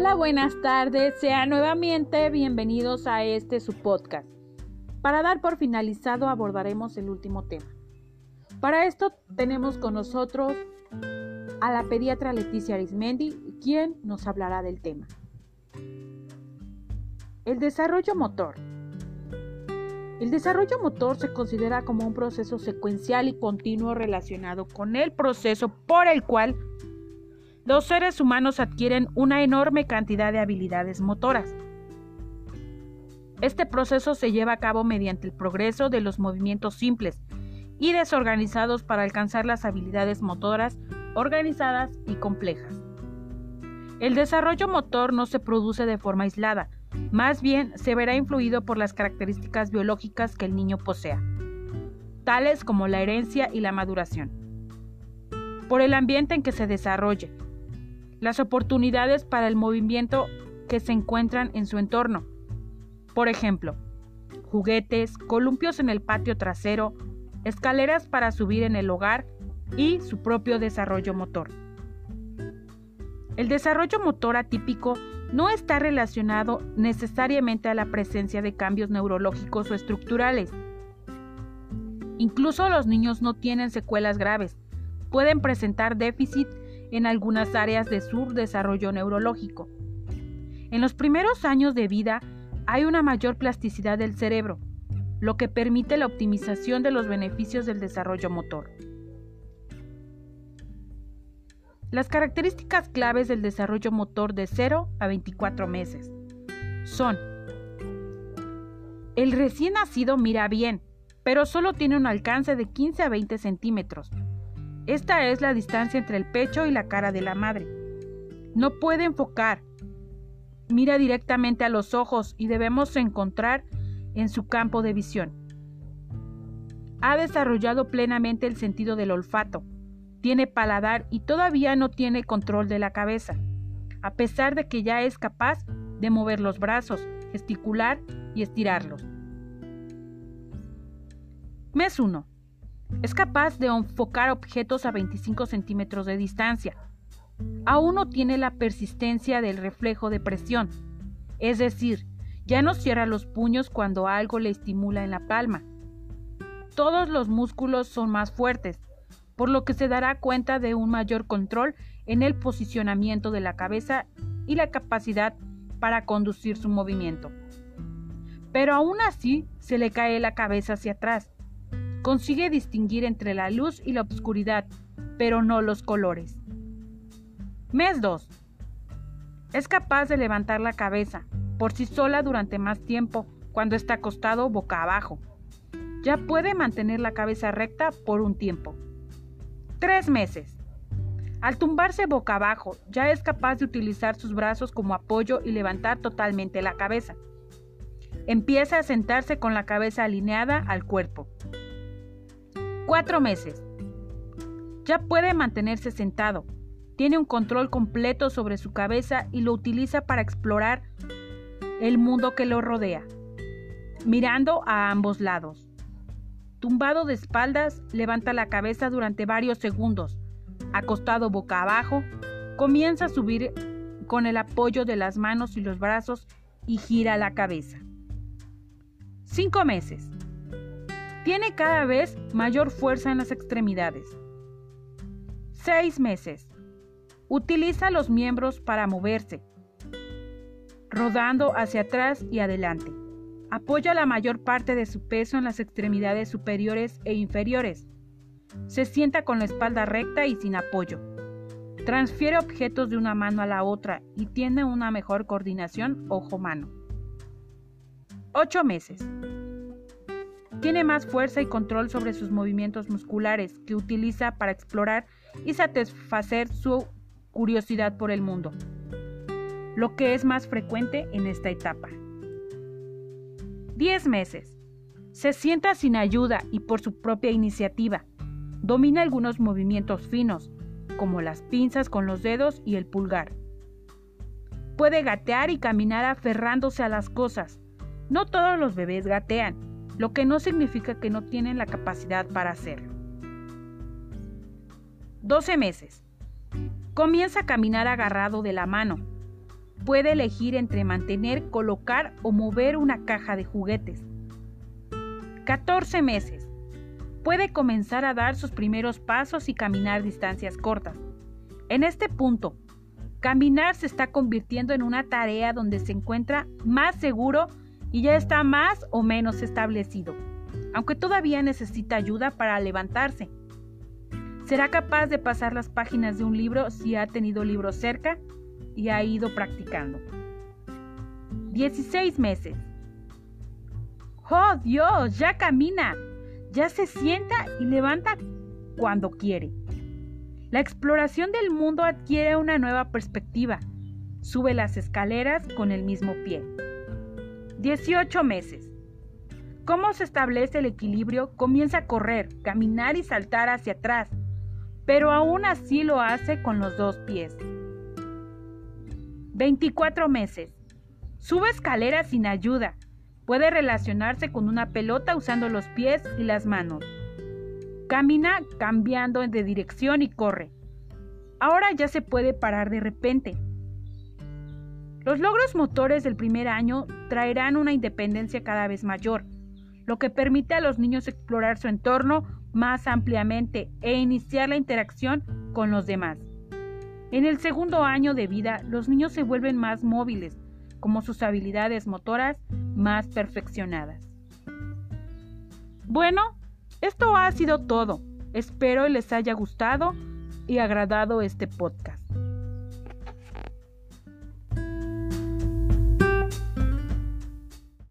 Hola, buenas tardes. Sean nuevamente bienvenidos a este su podcast. Para dar por finalizado abordaremos el último tema. Para esto tenemos con nosotros a la pediatra Leticia Arismendi, quien nos hablará del tema. El desarrollo motor. El desarrollo motor se considera como un proceso secuencial y continuo relacionado con el proceso por el cual los seres humanos adquieren una enorme cantidad de habilidades motoras. Este proceso se lleva a cabo mediante el progreso de los movimientos simples y desorganizados para alcanzar las habilidades motoras organizadas y complejas. El desarrollo motor no se produce de forma aislada, más bien se verá influido por las características biológicas que el niño posea, tales como la herencia y la maduración, por el ambiente en que se desarrolle, las oportunidades para el movimiento que se encuentran en su entorno. Por ejemplo, juguetes, columpios en el patio trasero, escaleras para subir en el hogar y su propio desarrollo motor. El desarrollo motor atípico no está relacionado necesariamente a la presencia de cambios neurológicos o estructurales. Incluso los niños no tienen secuelas graves, pueden presentar déficit en algunas áreas de su desarrollo neurológico. En los primeros años de vida hay una mayor plasticidad del cerebro, lo que permite la optimización de los beneficios del desarrollo motor. Las características claves del desarrollo motor de 0 a 24 meses son el recién nacido mira bien, pero solo tiene un alcance de 15 a 20 centímetros, esta es la distancia entre el pecho y la cara de la madre. No puede enfocar. Mira directamente a los ojos y debemos encontrar en su campo de visión. Ha desarrollado plenamente el sentido del olfato. Tiene paladar y todavía no tiene control de la cabeza, a pesar de que ya es capaz de mover los brazos, gesticular y estirarlos. Mes 1. Es capaz de enfocar objetos a 25 centímetros de distancia. Aún no tiene la persistencia del reflejo de presión, es decir, ya no cierra los puños cuando algo le estimula en la palma. Todos los músculos son más fuertes, por lo que se dará cuenta de un mayor control en el posicionamiento de la cabeza y la capacidad para conducir su movimiento. Pero aún así se le cae la cabeza hacia atrás Consigue distinguir entre la luz y la oscuridad, pero no los colores. Mes 2. Es capaz de levantar la cabeza por sí sola durante más tiempo cuando está acostado boca abajo. Ya puede mantener la cabeza recta por un tiempo. Tres meses. Al tumbarse boca abajo, ya es capaz de utilizar sus brazos como apoyo y levantar totalmente la cabeza. Empieza a sentarse con la cabeza alineada al cuerpo. Cuatro meses. Ya puede mantenerse sentado. Tiene un control completo sobre su cabeza y lo utiliza para explorar el mundo que lo rodea, mirando a ambos lados. Tumbado de espaldas, levanta la cabeza durante varios segundos. Acostado boca abajo, comienza a subir con el apoyo de las manos y los brazos y gira la cabeza. Cinco meses. Tiene cada vez mayor fuerza en las extremidades. 6 meses. Utiliza los miembros para moverse, rodando hacia atrás y adelante. Apoya la mayor parte de su peso en las extremidades superiores e inferiores. Se sienta con la espalda recta y sin apoyo. Transfiere objetos de una mano a la otra y tiene una mejor coordinación ojo-mano. 8 meses. Tiene más fuerza y control sobre sus movimientos musculares que utiliza para explorar y satisfacer su curiosidad por el mundo, lo que es más frecuente en esta etapa. 10 meses. Se sienta sin ayuda y por su propia iniciativa. Domina algunos movimientos finos, como las pinzas con los dedos y el pulgar. Puede gatear y caminar aferrándose a las cosas. No todos los bebés gatean, lo que no significa que no tienen la capacidad para hacerlo. 12 meses. Comienza a caminar agarrado de la mano. puede elegir entre mantener, colocar o mover una caja de juguetes. 14 meses. Puede comenzar a dar sus primeros pasos y caminar distancias cortas. En este punto, caminar se está convirtiendo en una tarea donde se encuentra más seguro y ya está más o menos establecido, aunque todavía necesita ayuda para levantarse. Será capaz de pasar las páginas de un libro si ha tenido libros cerca y ha ido practicando. 16 meses. ¡Oh Dios! Ya camina, ya se sienta y levanta cuando quiere. La exploración del mundo adquiere una nueva perspectiva. Sube las escaleras con el mismo pie. 18 meses. ¿Cómo se establece el equilibrio? Comienza a correr, caminar y saltar hacia atrás, pero aún así lo hace con los dos pies. 24 meses. Sube escaleras sin ayuda. Puede relacionarse con una pelota usando los pies y las manos. Camina cambiando de dirección y corre. Ahora ya se puede parar de repente. Los logros motores del primer año traerán una independencia cada vez mayor, lo que permite a los niños explorar su entorno más ampliamente e iniciar la interacción con los demás. En el segundo año de vida, los niños se vuelven más móviles, como sus habilidades motoras más perfeccionadas. Bueno, esto ha sido todo. Espero les haya gustado y agradado este podcast.